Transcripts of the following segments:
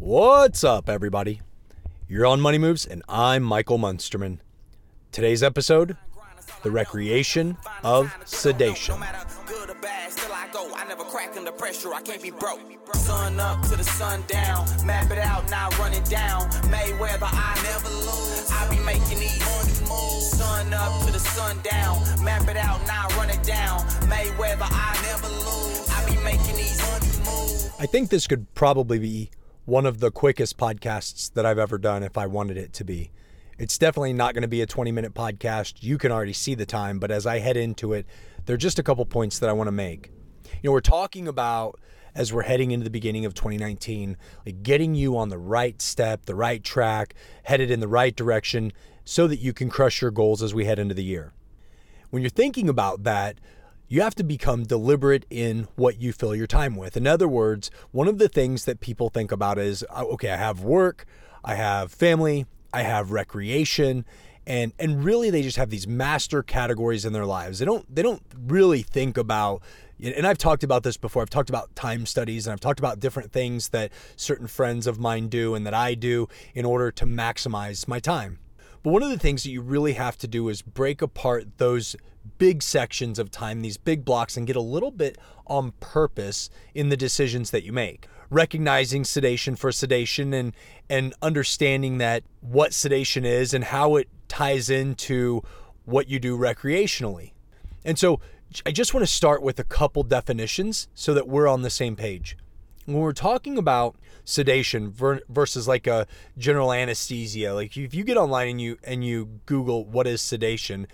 What's up, everybody? You're on Money Moves, and I'm Michael Munsterman. Today's episode The Recreation of Sedation. No matter good or bad, still I. Never crack under pressure. I can't be broke. Sun up to the sun down. Map it out, now run it down. Mayweather, I never lose. I be making these money moves. Sun up to the sun down. Map it out, now run it down. Mayweather, I never lose. I be making these moves. I think this could probably be one of the quickest podcasts that I've ever done if I wanted it to be. It's definitely not going to be a 20 minute podcast. You can already see the time, but as I head into it, there are just a couple points that I want to make. You know, we're talking about as we're heading into the beginning of 2019, like getting you on the right step, the right track, headed in the right direction so that you can crush your goals as we head into the year. When you're thinking about that, you have to become deliberate in what you fill your time with. In other words, one of the things that people think about is uh, okay, I have work, I have family, I have recreation, and and really they just have these master categories in their lives. They don't they don't really think about and I've talked about this before. I've talked about time studies and I've talked about different things that certain friends of mine do and that I do in order to maximize my time. But one of the things that you really have to do is break apart those big sections of time, these big blocks, and get a little bit on purpose in the decisions that you make. Recognizing sedation for sedation and and understanding that what sedation is and how it ties into what you do recreationally. And so I just want to start with a couple definitions so that we're on the same page. When we're talking about sedation versus like a general anesthesia, like if you get online and you and you Google what is sedation,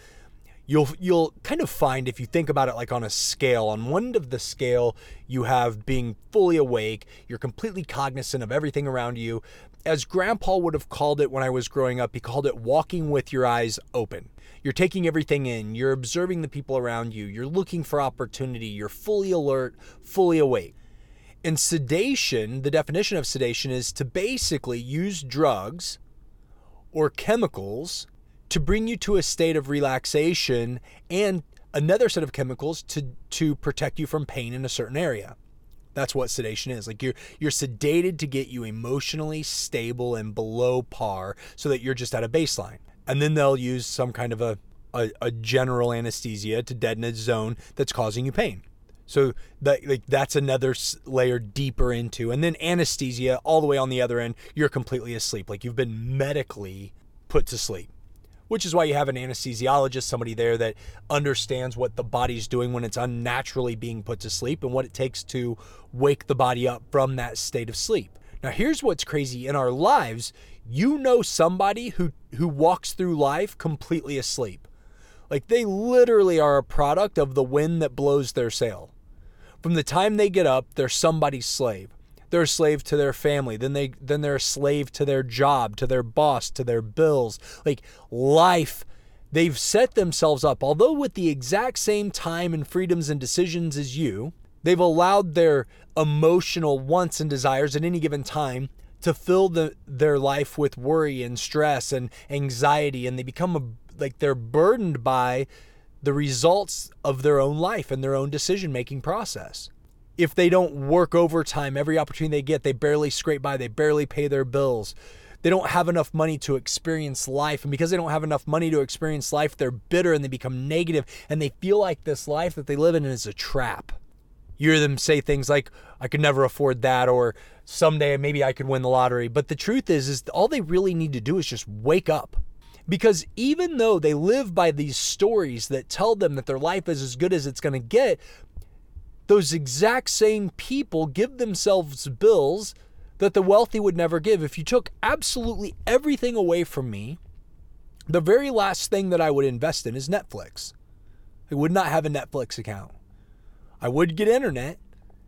you'll you'll kind of find if you think about it like on a scale on one end of the scale you have being fully awake you're completely cognizant of everything around you. As grandpa would have called it when i was growing up he called it walking with your eyes open. You're taking everything in you're observing the people around you you're looking for opportunity you're fully alert fully awake. And sedation the definition of sedation is to basically use drugs or chemicals to bring you to a state of relaxation and another set of chemicals to to protect you from pain in a certain area. That's what sedation is. Like you're you're sedated to get you emotionally stable and below par so that you're just at a baseline. And then they'll use some kind of a a, a general anesthesia to deaden a zone that's causing you pain. So that like that's another layer deeper into, and then anesthesia all the way on the other end. You're completely asleep, like you've been medically put to sleep which is why you have an anesthesiologist, somebody there that understands what the body's doing when it's unnaturally being put to sleep and what it takes to wake the body up from that state of sleep. Now, here's what's crazy in our lives you know somebody who, who walks through life completely asleep. Like they literally are a product of the wind that blows their sail. From the time they get up, they're somebody's slave they're a slave to their family. Then they then they're a slave to their job to their boss to their bills. Like life they've set themselves up. Although with the exact same time and freedoms and decisions as you they've allowed their emotional wants and desires at any given time to fill the, their life with worry and stress and anxiety. And they become a, like they're burdened by the results of their own life and their own decision making process if they don't work overtime every opportunity they get, they barely scrape by, they barely pay their bills. They don't have enough money to experience life. And because they don't have enough money to experience life, they're bitter and they become negative and they feel like this life that they live in is a trap. You hear them say things like, I could never afford that, or someday maybe I could win the lottery. But the truth is, is all they really need to do is just wake up. Because even though they live by these stories that tell them that their life is as good as it's going to get, those exact same people give themselves bills that the wealthy would never give. If you took absolutely everything away from me, the very last thing that I would invest in is Netflix. I would not have a Netflix account. I would get internet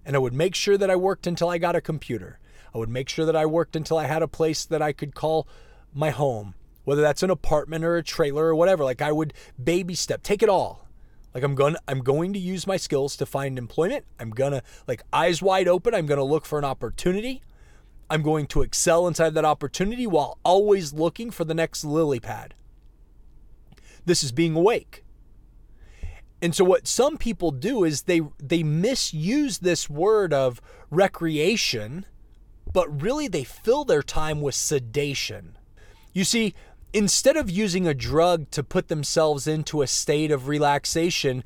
and I would make sure that I worked until I got a computer. I would make sure that I worked until I had a place that I could call my home, whether that's an apartment or a trailer or whatever. Like I would baby step, take it all. Like I'm going I'm going to use my skills to find employment. I'm going to like eyes wide open, I'm going to look for an opportunity. I'm going to excel inside that opportunity while always looking for the next lily pad. This is being awake. And so what some people do is they they misuse this word of recreation but really they fill their time with sedation. You see, instead of using a drug to put themselves into a state of relaxation,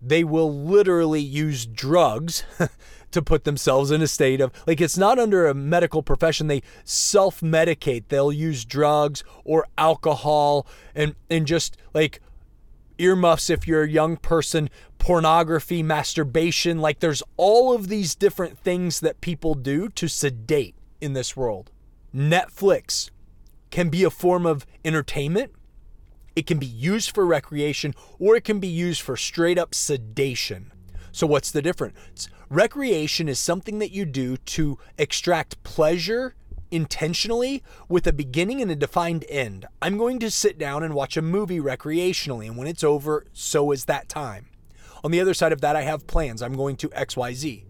they will literally use drugs to put themselves in a state of like it's not under a medical profession. They self-medicate. They'll use drugs or alcohol and and just like earmuffs if you're a young person pornography masturbation. Like there's all of these different things that people do to sedate in this world. Netflix can be a form of entertainment it can be used for recreation or it can be used for straight up sedation so what's the difference Recreation is something that you do to extract pleasure intentionally with a beginning and a defined end. I'm going to sit down and watch a movie recreationally, and when it's over, so is that time. On the other side of that, I have plans. I'm going to XYZ.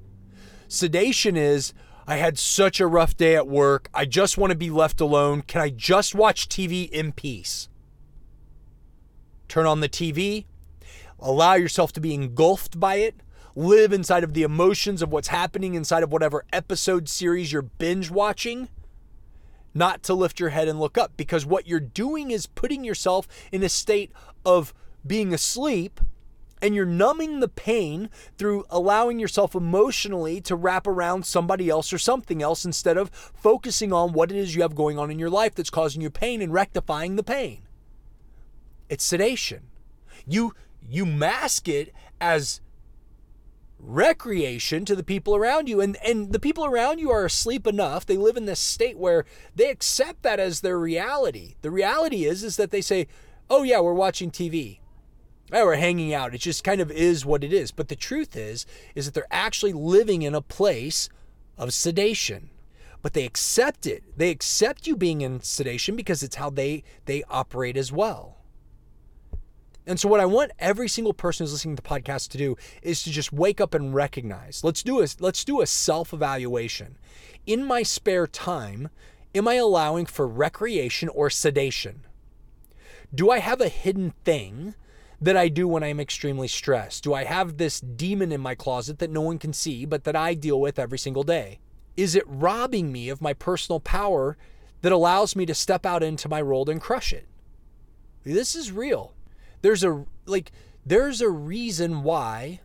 Sedation is I had such a rough day at work. I just want to be left alone. Can I just watch TV in peace? Turn on the TV, allow yourself to be engulfed by it, live inside of the emotions of what's happening inside of whatever episode series you're binge watching, not to lift your head and look up because what you're doing is putting yourself in a state of being asleep and you're numbing the pain through allowing yourself emotionally to wrap around somebody else or something else instead of focusing on what it is you have going on in your life that's causing you pain and rectifying the pain. It's sedation. You you mask it as recreation to the people around you and and the people around you are asleep enough they live in this state where they accept that as their reality the reality is is that they say oh yeah we're watching tv oh, we're hanging out it just kind of is what it is but the truth is is that they're actually living in a place of sedation but they accept it they accept you being in sedation because it's how they they operate as well and so, what I want every single person who's listening to the podcast to do is to just wake up and recognize. Let's do a let's do a self evaluation. In my spare time, am I allowing for recreation or sedation? Do I have a hidden thing that I do when I'm extremely stressed? Do I have this demon in my closet that no one can see, but that I deal with every single day? Is it robbing me of my personal power that allows me to step out into my world and crush it? This is real. There's a like there's a reason why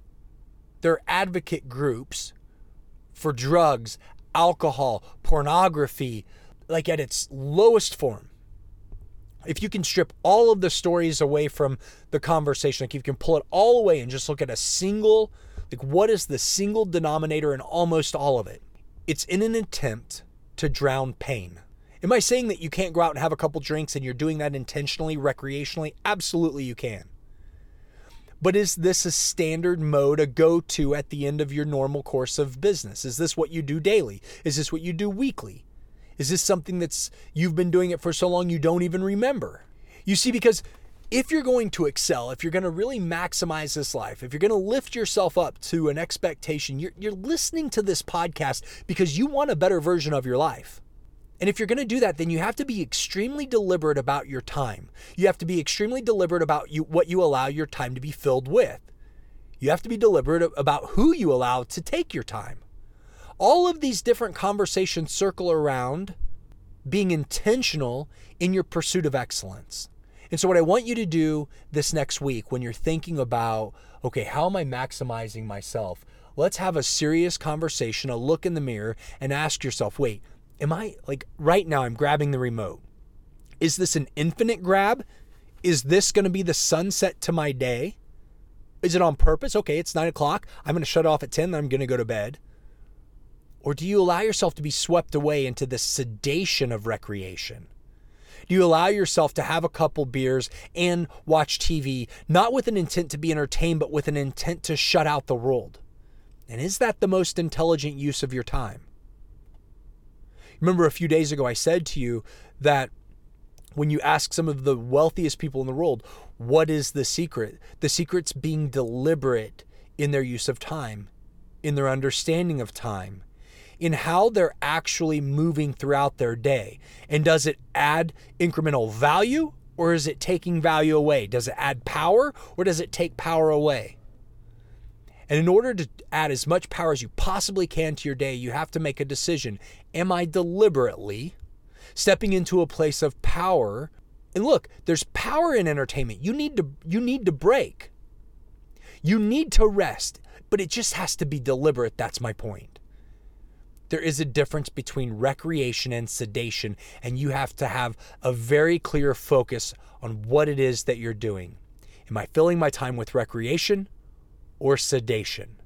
there are advocate groups for drugs, alcohol, pornography, like at its lowest form. If you can strip all of the stories away from the conversation, like if you can pull it all away and just look at a single, like what is the single denominator in almost all of it? It's in an attempt to drown pain. Am I saying that you can't go out and have a couple drinks and you're doing that intentionally, recreationally? Absolutely, you can. But is this a standard mode, a go to at the end of your normal course of business? Is this what you do daily? Is this what you do weekly? Is this something that's you've been doing it for so long you don't even remember? You see, because if you're going to excel, if you're going to really maximize this life, if you're going to lift yourself up to an expectation, you're, you're listening to this podcast because you want a better version of your life. And if you're going to do that, then you have to be extremely deliberate about your time. You have to be extremely deliberate about you, what you allow your time to be filled with. You have to be deliberate about who you allow to take your time. All of these different conversations circle around being intentional in your pursuit of excellence. And so, what I want you to do this next week when you're thinking about, okay, how am I maximizing myself? Let's have a serious conversation, a look in the mirror, and ask yourself, wait, am I like right now I'm grabbing the remote. Is this an infinite grab? Is this going to be the sunset to my day? Is it on purpose? Okay, it's nine o'clock. I'm going to shut off at 10, then I'm going to go to bed. Or do you allow yourself to be swept away into the sedation of recreation? Do you allow yourself to have a couple beers and watch TV, not with an intent to be entertained, but with an intent to shut out the world? And is that the most intelligent use of your time? Remember a few days ago, I said to you that when you ask some of the wealthiest people in the world, what is the secret? The secret's being deliberate in their use of time, in their understanding of time, in how they're actually moving throughout their day. And does it add incremental value or is it taking value away? Does it add power or does it take power away? And in order to add as much power as you possibly can to your day, you have to make a decision. Am I deliberately stepping into a place of power? And look, there's power in entertainment. You need to you need to break. You need to rest, but it just has to be deliberate. That's my point. There is a difference between recreation and sedation, and you have to have a very clear focus on what it is that you're doing. Am I filling my time with recreation or sedation?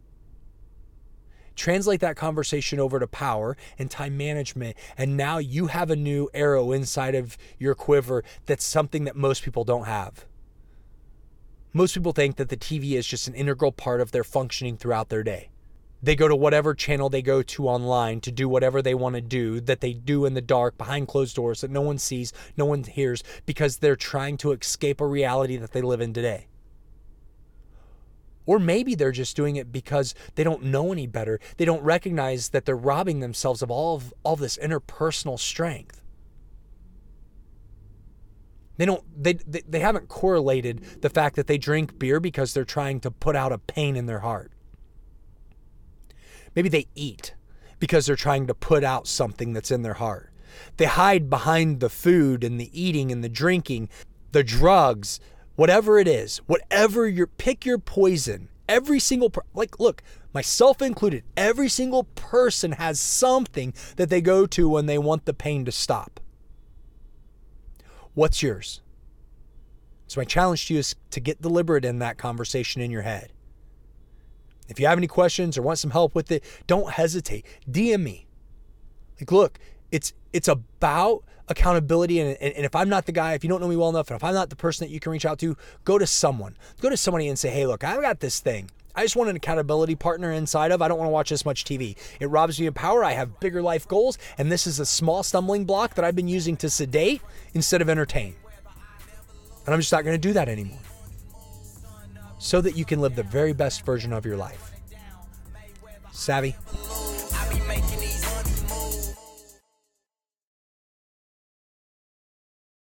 Translate that conversation over to power and time management, and now you have a new arrow inside of your quiver that's something that most people don't have. Most people think that the TV is just an integral part of their functioning throughout their day. They go to whatever channel they go to online to do whatever they want to do that they do in the dark behind closed doors that no one sees, no one hears because they're trying to escape a reality that they live in today. Or maybe they're just doing it because they don't know any better. They don't recognize that they're robbing themselves of all of all this interpersonal strength. They don't they, they they haven't correlated the fact that they drink beer because they're trying to put out a pain in their heart. Maybe they eat because they're trying to put out something that's in their heart. They hide behind the food and the eating and the drinking, the drugs, whatever it is. Whatever your pick your poison. Every single per, like look, myself included, every single person has something that they go to when they want the pain to stop. What's yours? So, my challenge to you is to get deliberate in that conversation in your head. If you have any questions or want some help with it, don't hesitate. DM me. Like, look, it's it's about accountability, and, and, and if I'm not the guy, if you don't know me well enough, and if I'm not the person that you can reach out to, go to someone. Go to somebody and say, hey, look, I've got this thing. I just want an accountability partner inside of. I don't want to watch this much TV. It robs me of power. I have bigger life goals, and this is a small stumbling block that I've been using to sedate instead of entertain. And I'm just not going to do that anymore. So that you can live the very best version of your life. Savvy?